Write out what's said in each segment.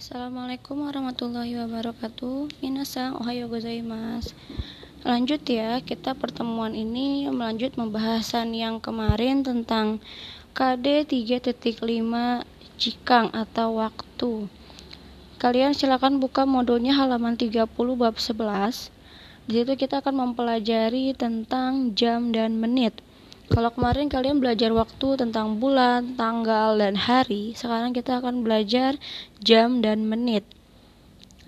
Assalamualaikum warahmatullahi wabarakatuh. Minasang ohayo gozaimasu. Lanjut ya, kita pertemuan ini melanjut pembahasan yang kemarin tentang KD 3.5 Jikang atau waktu. Kalian silakan buka modulnya halaman 30 bab 11. Di situ kita akan mempelajari tentang jam dan menit. Kalau kemarin kalian belajar waktu tentang bulan, tanggal, dan hari, sekarang kita akan belajar jam dan menit.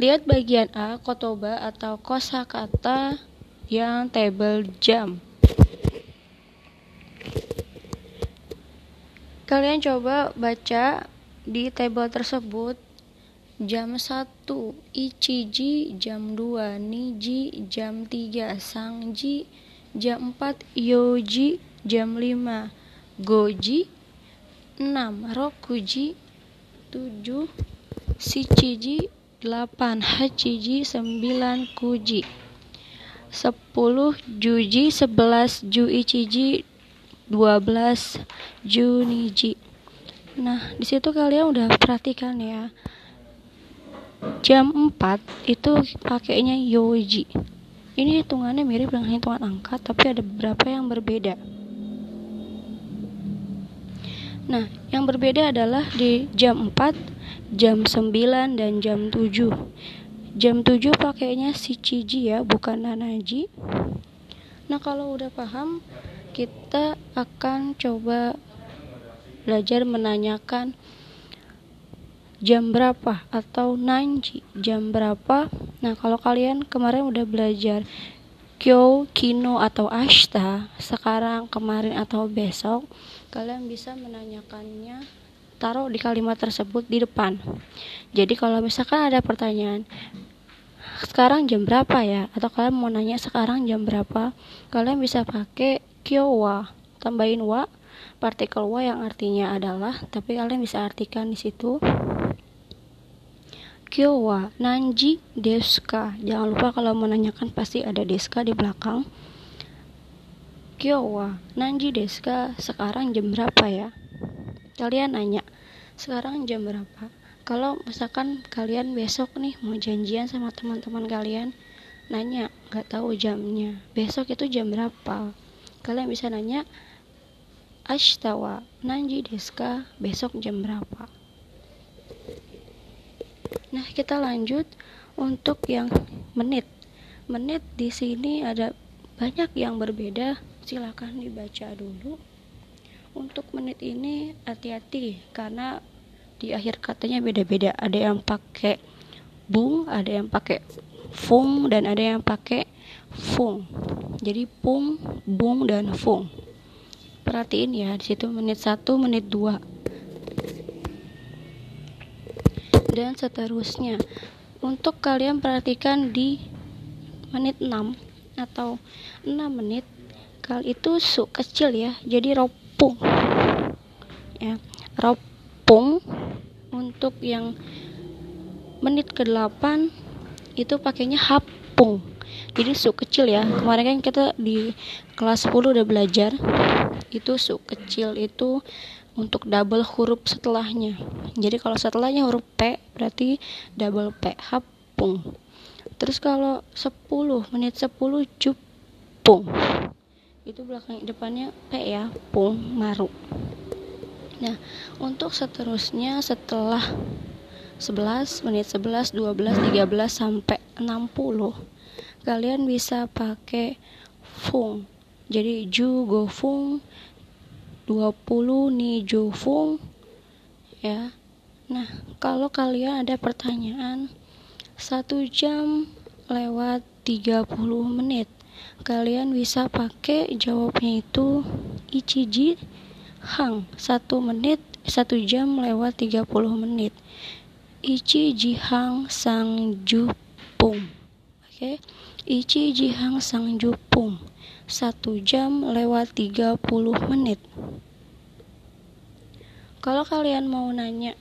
Lihat bagian A, kotoba atau kosa kata yang table jam. Kalian coba baca di table tersebut jam 1 Ichiji jam 2 Niji jam 3 Sangji jam 4 Yoji jam 5 goji 6 rokuji 7 shichiji 8 hachiji 9 kuji 10 juji 11 juichiji 12 juniji. Nah di situ kalian udah perhatikan ya. Jam 4 itu pakainya yoji. Ini hitungannya mirip dengan hitungan angka tapi ada beberapa yang berbeda Nah, yang berbeda adalah di jam 4, jam 9, dan jam 7. Jam 7 pakainya si Ciji ya, bukan Nanaji. Nah, kalau udah paham, kita akan coba belajar menanyakan jam berapa atau nanji jam berapa. Nah, kalau kalian kemarin udah belajar kyo, kino atau ashta, sekarang, kemarin atau besok, kalian bisa menanyakannya taruh di kalimat tersebut di depan. Jadi kalau misalkan ada pertanyaan sekarang jam berapa ya? Atau kalian mau nanya sekarang jam berapa? Kalian bisa pakai kyowa tambahin wa partikel wa yang artinya adalah tapi kalian bisa artikan di situ kyowa nanji deska jangan lupa kalau menanyakan pasti ada deska di belakang Kyowa, Nanji Deska, sekarang jam berapa ya? Kalian nanya, sekarang jam berapa? Kalau misalkan kalian besok nih mau janjian sama teman-teman kalian, nanya, nggak tahu jamnya. Besok itu jam berapa? Kalian bisa nanya, Ashtawa, Nanji Deska, besok jam berapa? Nah, kita lanjut untuk yang menit. Menit di sini ada banyak yang berbeda. Silakan dibaca dulu. Untuk menit ini hati-hati karena di akhir katanya beda-beda. Ada yang pakai bung ada yang pakai fung dan ada yang pakai fung. Jadi pung bung dan fung. Perhatiin ya di situ menit 1 menit 2 dan seterusnya. Untuk kalian perhatikan di menit 6 atau 6 menit kal itu su kecil ya jadi ropung. Ya ropung untuk yang menit ke-8 itu pakainya hapung. Jadi su kecil ya. Kemarin kan kita di kelas 10 udah belajar itu su kecil itu untuk double huruf setelahnya. Jadi kalau setelahnya huruf P berarti double P hapung. Terus kalau 10 menit 10 jupung. Itu belakang depannya P ya pung maru. Nah untuk seterusnya setelah 11 menit 11 12 13 sampai 60 kalian bisa pakai fung. Jadi ju go fung 20 ni ju fung ya. Nah kalau kalian ada pertanyaan satu jam lewat 30 menit kalian bisa pakai jawabnya itu ichiji hang. Satu menit satu jam lewat 30 menit. Ichiji hang sang jupung oke? Okay? ichiji hang sang jupung satu jam lewat 30 menit kalau kalian mau nanya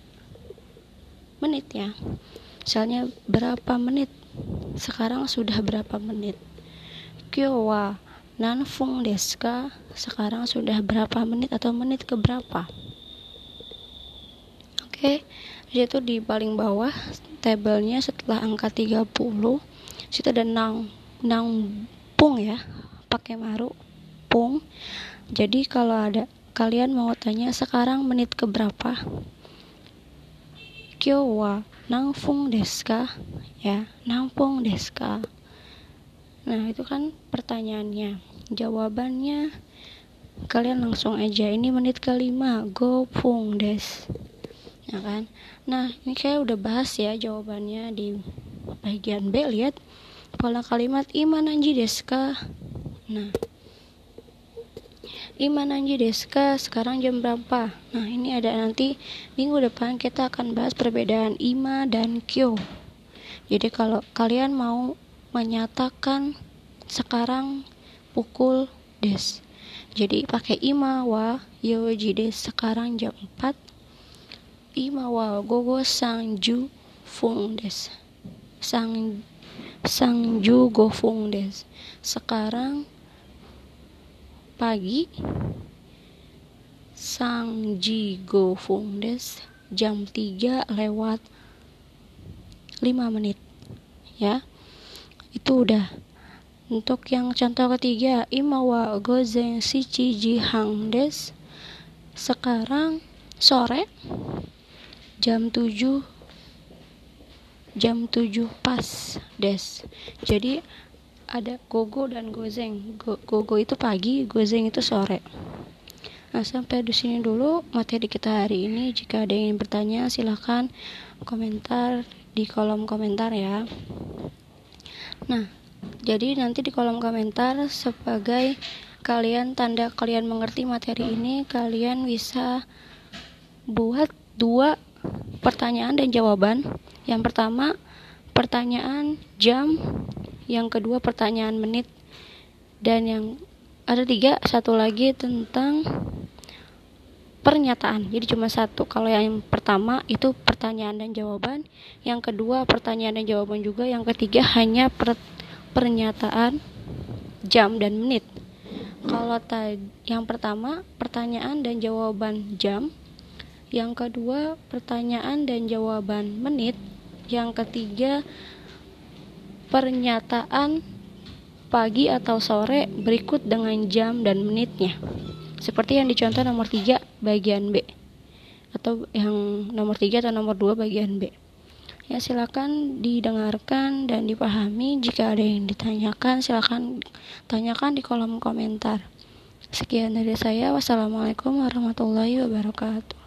menit ya misalnya berapa menit sekarang sudah berapa menit Kyo wa nanfung deska sekarang sudah berapa menit atau menit ke berapa? Oke. Oke, itu di paling bawah tabelnya setelah angka 30 situ ada nang nang pung ya pakai maru pung. Jadi kalau ada kalian mau tanya sekarang menit ke berapa? Kyo wa nangfung deska? Ya nangfung deska. Nah itu kan pertanyaannya. Jawabannya kalian langsung aja. Ini menit kelima. Go pung des. Ya kan? Nah ini kayak udah bahas ya jawabannya di bagian B. Lihat pola kalimat iman anji deska nah. Iman Anji Deska sekarang jam berapa? Nah ini ada nanti minggu depan kita akan bahas perbedaan Ima dan Kyo. Jadi kalau kalian mau menyatakan sekarang pukul des. Jadi pakai Ima wa yoji des sekarang jam 4 Ima wa gogo ju fung des. Sang ju go fung des. Sekarang pagi. Sang Ji Go Fung Des jam 3 lewat 5 menit. Ya itu udah. Untuk yang contoh ketiga Imawa Gozen Shichi Ji Hang Des sekarang sore jam 7 jam 7 pas des. Jadi ada gogo dan gozeng. Gogo itu pagi gozeng itu sore. Nah sampai di sini dulu materi kita hari ini. Jika ada yang ingin bertanya silahkan komentar di kolom komentar ya. Nah jadi nanti di kolom komentar sebagai kalian tanda kalian mengerti materi ini kalian bisa buat dua pertanyaan dan jawaban. Yang pertama pertanyaan jam yang kedua pertanyaan menit. Dan yang ada tiga satu lagi tentang pernyataan. Jadi cuma satu. Kalau yang pertama itu pertanyaan dan jawaban. Yang kedua pertanyaan dan jawaban juga. Yang ketiga hanya per, pernyataan jam dan menit. Kalau tadi yang pertama pertanyaan dan jawaban jam. Yang kedua pertanyaan dan jawaban menit. Yang ketiga pernyataan pagi atau sore berikut dengan jam dan menitnya. Seperti yang dicontoh nomor 3 bagian B atau yang nomor 3 atau nomor 2 bagian B. Ya silakan didengarkan dan dipahami. Jika ada yang ditanyakan silakan tanyakan di kolom komentar. Sekian dari saya. Wassalamualaikum warahmatullahi wabarakatuh.